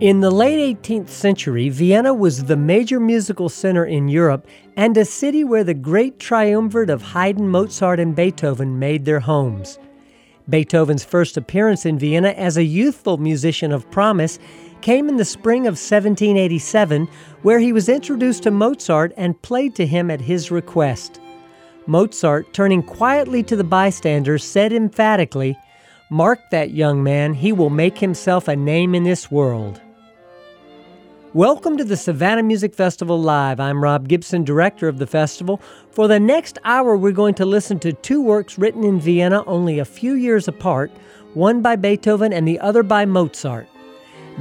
In the late 18th century, Vienna was the major musical center in Europe and a city where the great triumvirate of Haydn, Mozart, and Beethoven made their homes. Beethoven's first appearance in Vienna as a youthful musician of promise came in the spring of 1787, where he was introduced to Mozart and played to him at his request. Mozart, turning quietly to the bystanders, said emphatically, Mark that young man, he will make himself a name in this world. Welcome to the Savannah Music Festival Live. I'm Rob Gibson, director of the festival. For the next hour, we're going to listen to two works written in Vienna only a few years apart, one by Beethoven and the other by Mozart.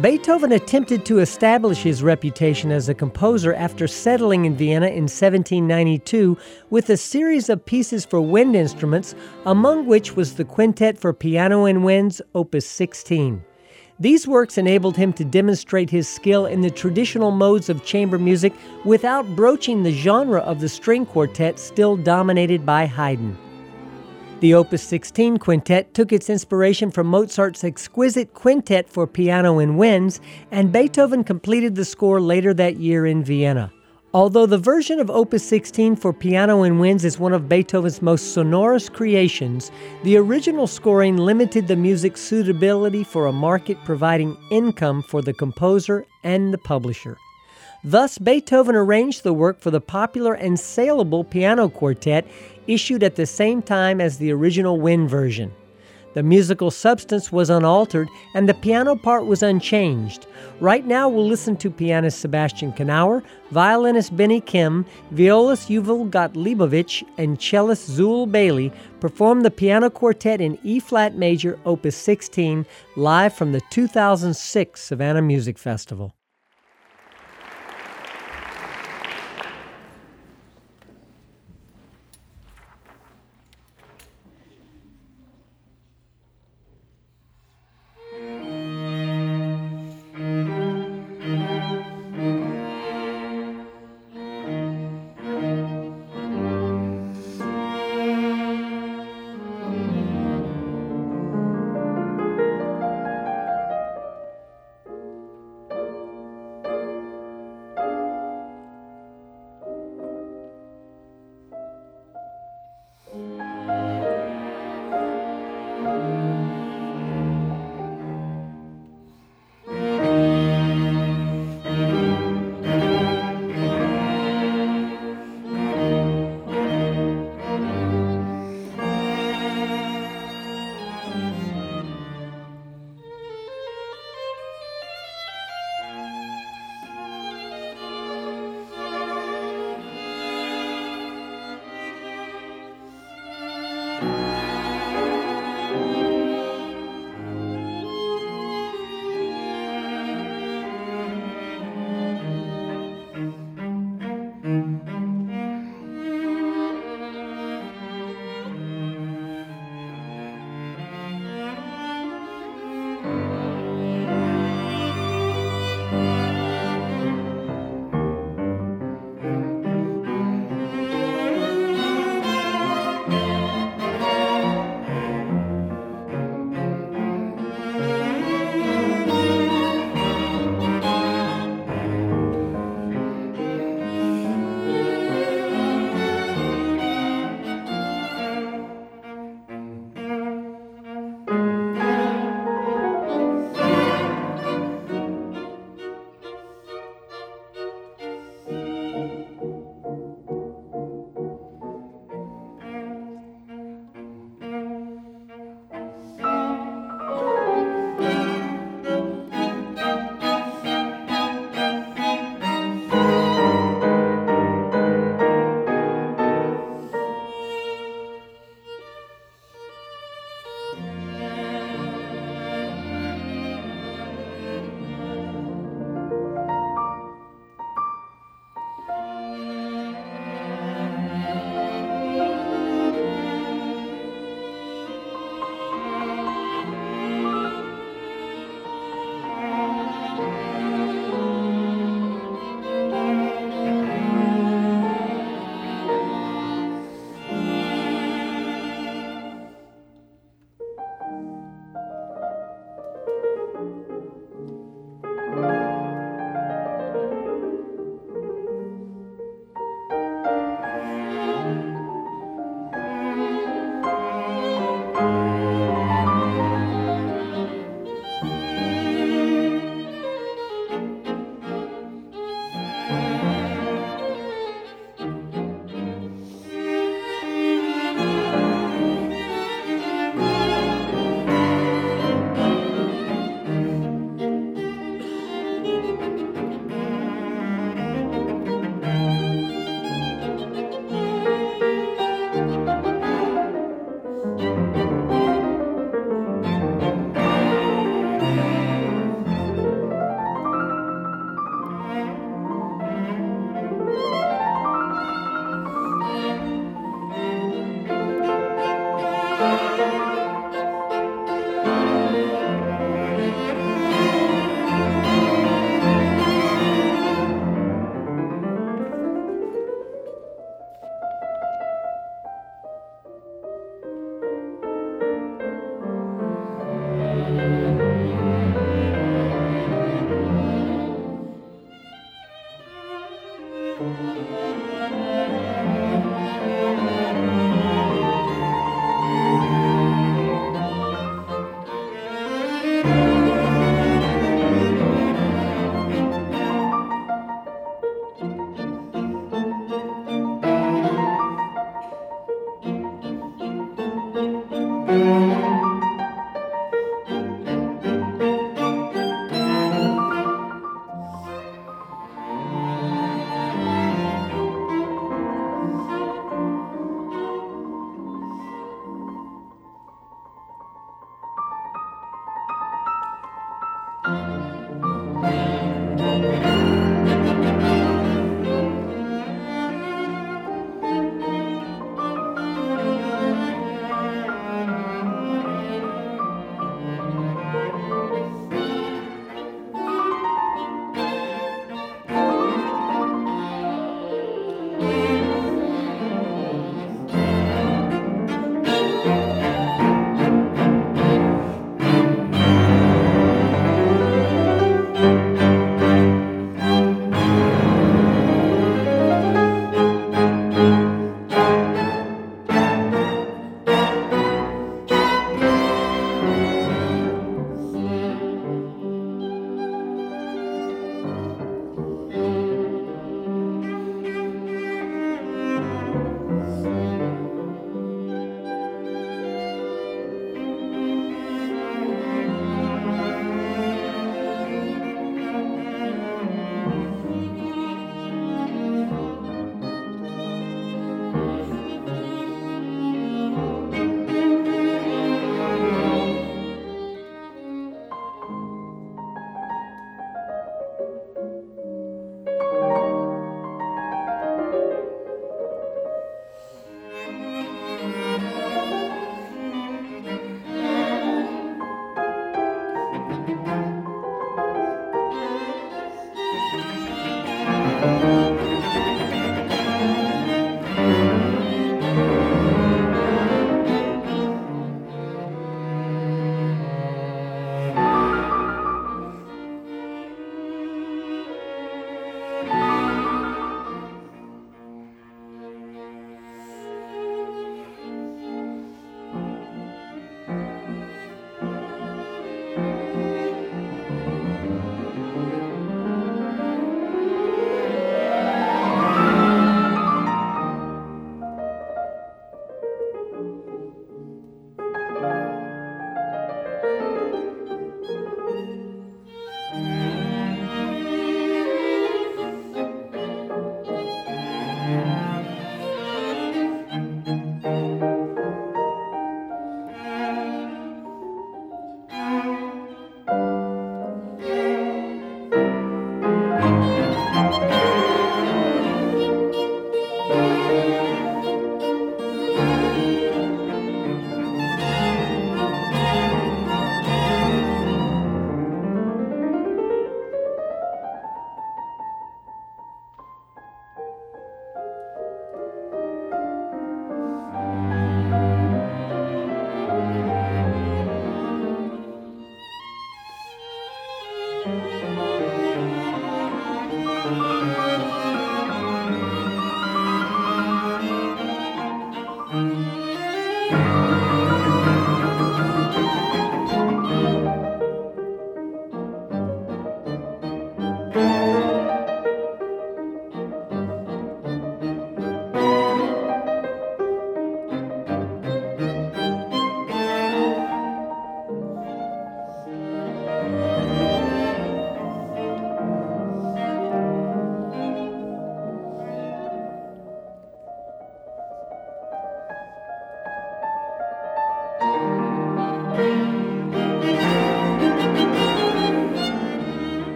Beethoven attempted to establish his reputation as a composer after settling in Vienna in 1792 with a series of pieces for wind instruments, among which was the Quintet for Piano and Winds, Opus 16. These works enabled him to demonstrate his skill in the traditional modes of chamber music without broaching the genre of the string quartet still dominated by Haydn. The Opus 16 quintet took its inspiration from Mozart's exquisite quintet for piano and winds, and Beethoven completed the score later that year in Vienna. Although the version of Opus 16 for piano and winds is one of Beethoven's most sonorous creations, the original scoring limited the music's suitability for a market providing income for the composer and the publisher. Thus, Beethoven arranged the work for the popular and saleable piano quartet issued at the same time as the original wind version. The musical substance was unaltered and the piano part was unchanged. Right now, we'll listen to pianist Sebastian Knauer, violinist Benny Kim, violist Yuval Gotlibovich, and cellist Zuill Bailey perform the piano quartet in E flat major, opus 16, live from the 2006 Savannah Music Festival.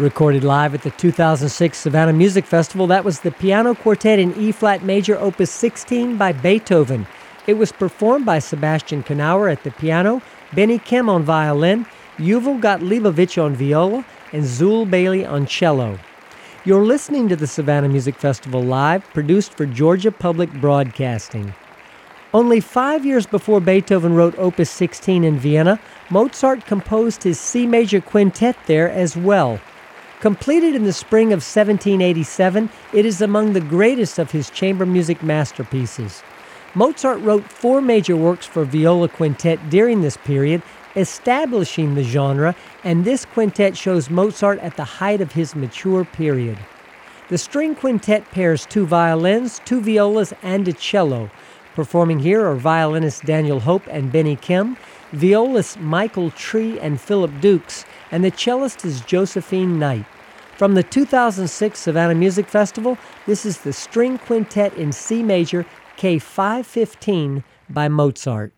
Recorded live at the 2006 Savannah Music Festival, that was the Piano Quartet in E flat major, opus 16 by Beethoven. It was performed by Sebastian Knauer at the piano, Benny Kim on violin, Yuval Gotlibovich on viola, and Zuill Bailey on cello. You're listening to the Savannah Music Festival live, produced for Georgia Public Broadcasting. Only five years before Beethoven wrote Opus 16 in Vienna, Mozart composed his C major quintet there as well. Completed in the spring of 1787, it is among the greatest of his chamber music masterpieces. Mozart wrote four major works for viola quintet during this period, establishing the genre, and this quintet shows Mozart at the height of his mature period. The string quintet pairs two violins, two violas, and a cello. Performing here are violinist Daniel Hope and Benny Kim, violist Michael Tree and Philip Dukes, and the cellist is Josephine Knight. From the 2006 Savannah Music Festival, this is the String Quintet in C Major, K515 by Mozart.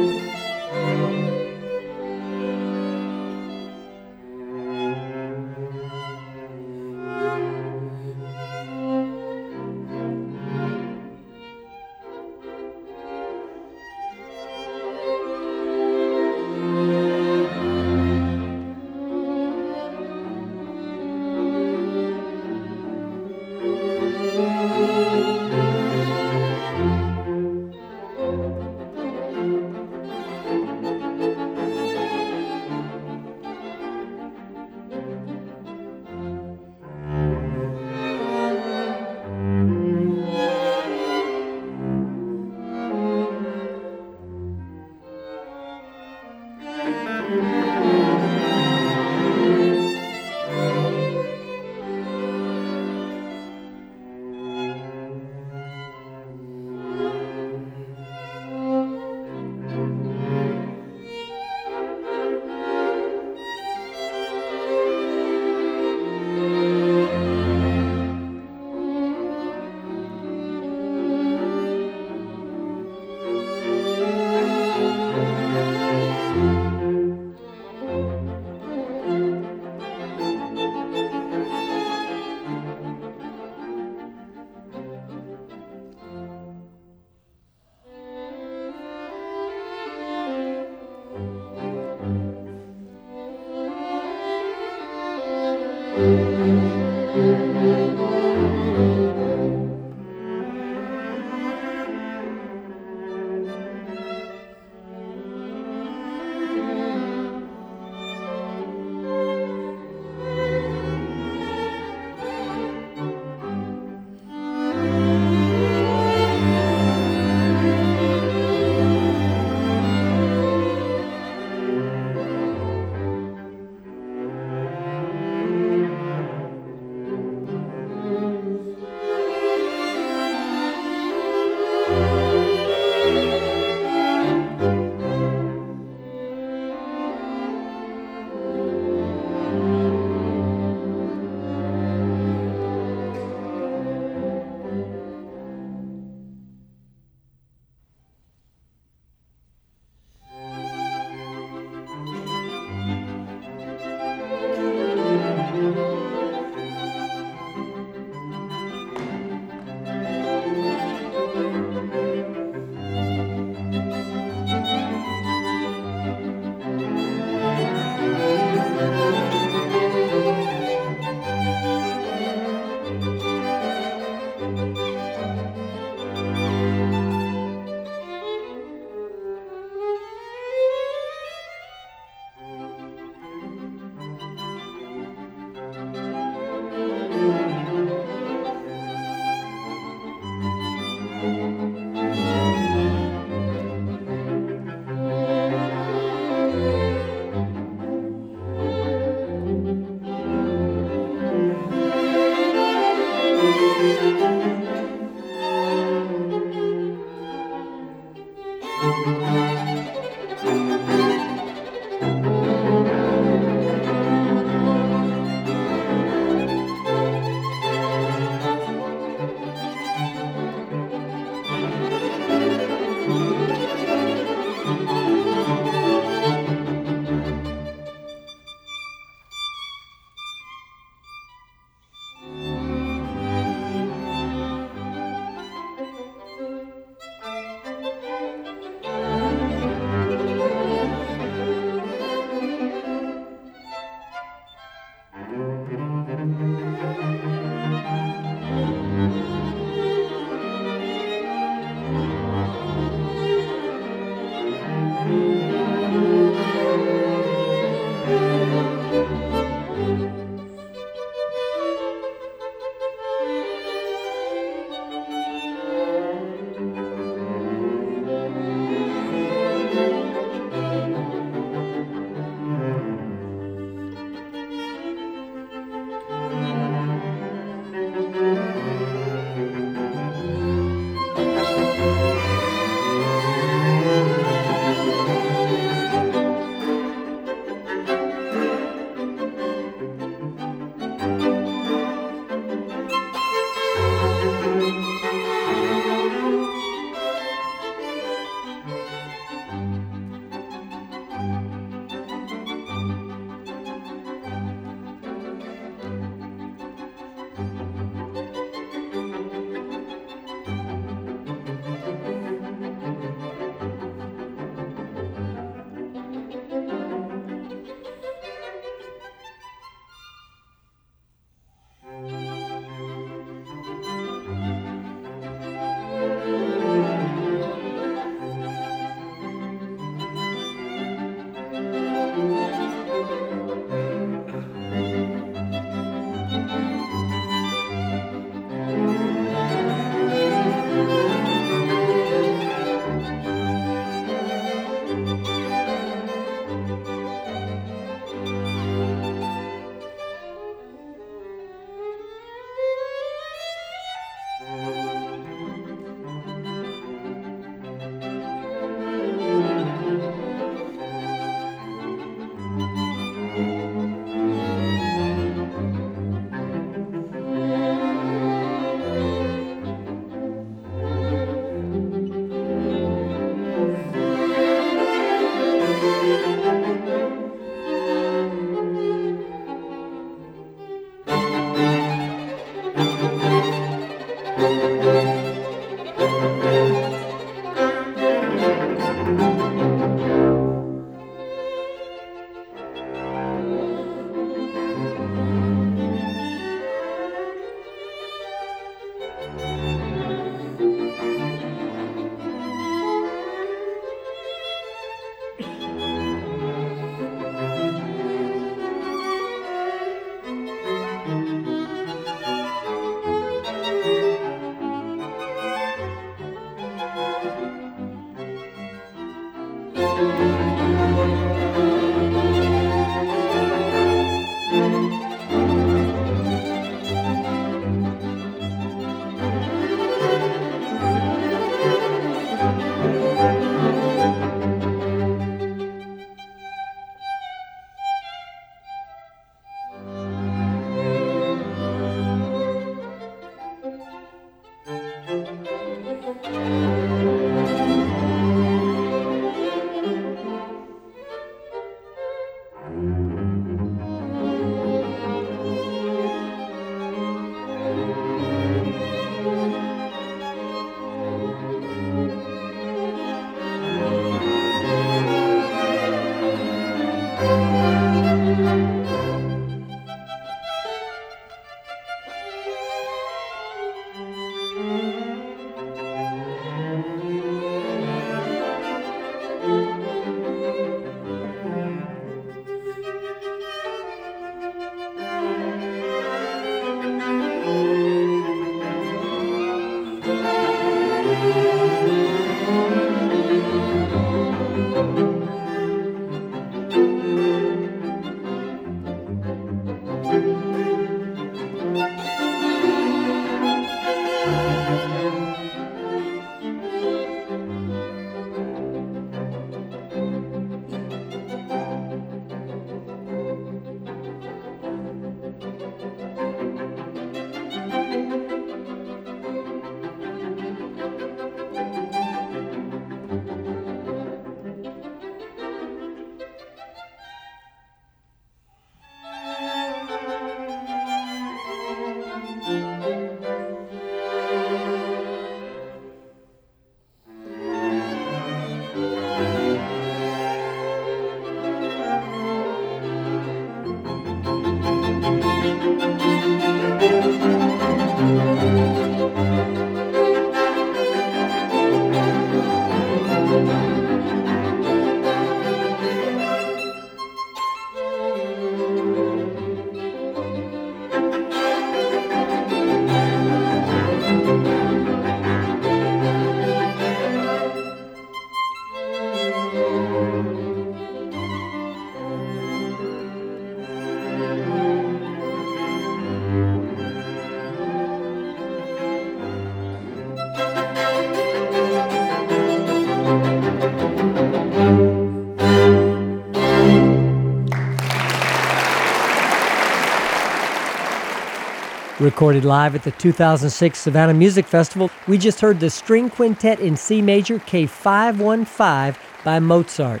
Recorded live at the 2006 Savannah Music Festival, we just heard the String Quintet in C Major K515 by Mozart.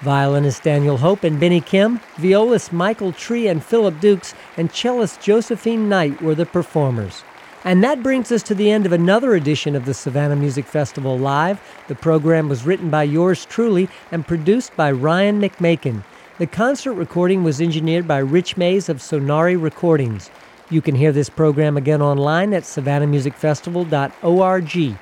Violinist Daniel Hope and Benny Kim, violist Michael Tree and Philip Dukes, and cellist Josephine Knight were the performers. And that brings us to the end of another edition of the Savannah Music Festival Live. The program was written by yours truly and produced by Ryan McMakin. The concert recording was engineered by Rich Mays of Sonari Recordings. You can hear this program again online at savannahmusicfestival.org.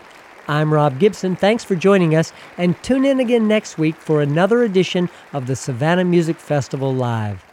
I'm Rob Gibson. Thanks for joining us, and tune in again next week for another edition of the Savannah Music Festival Live.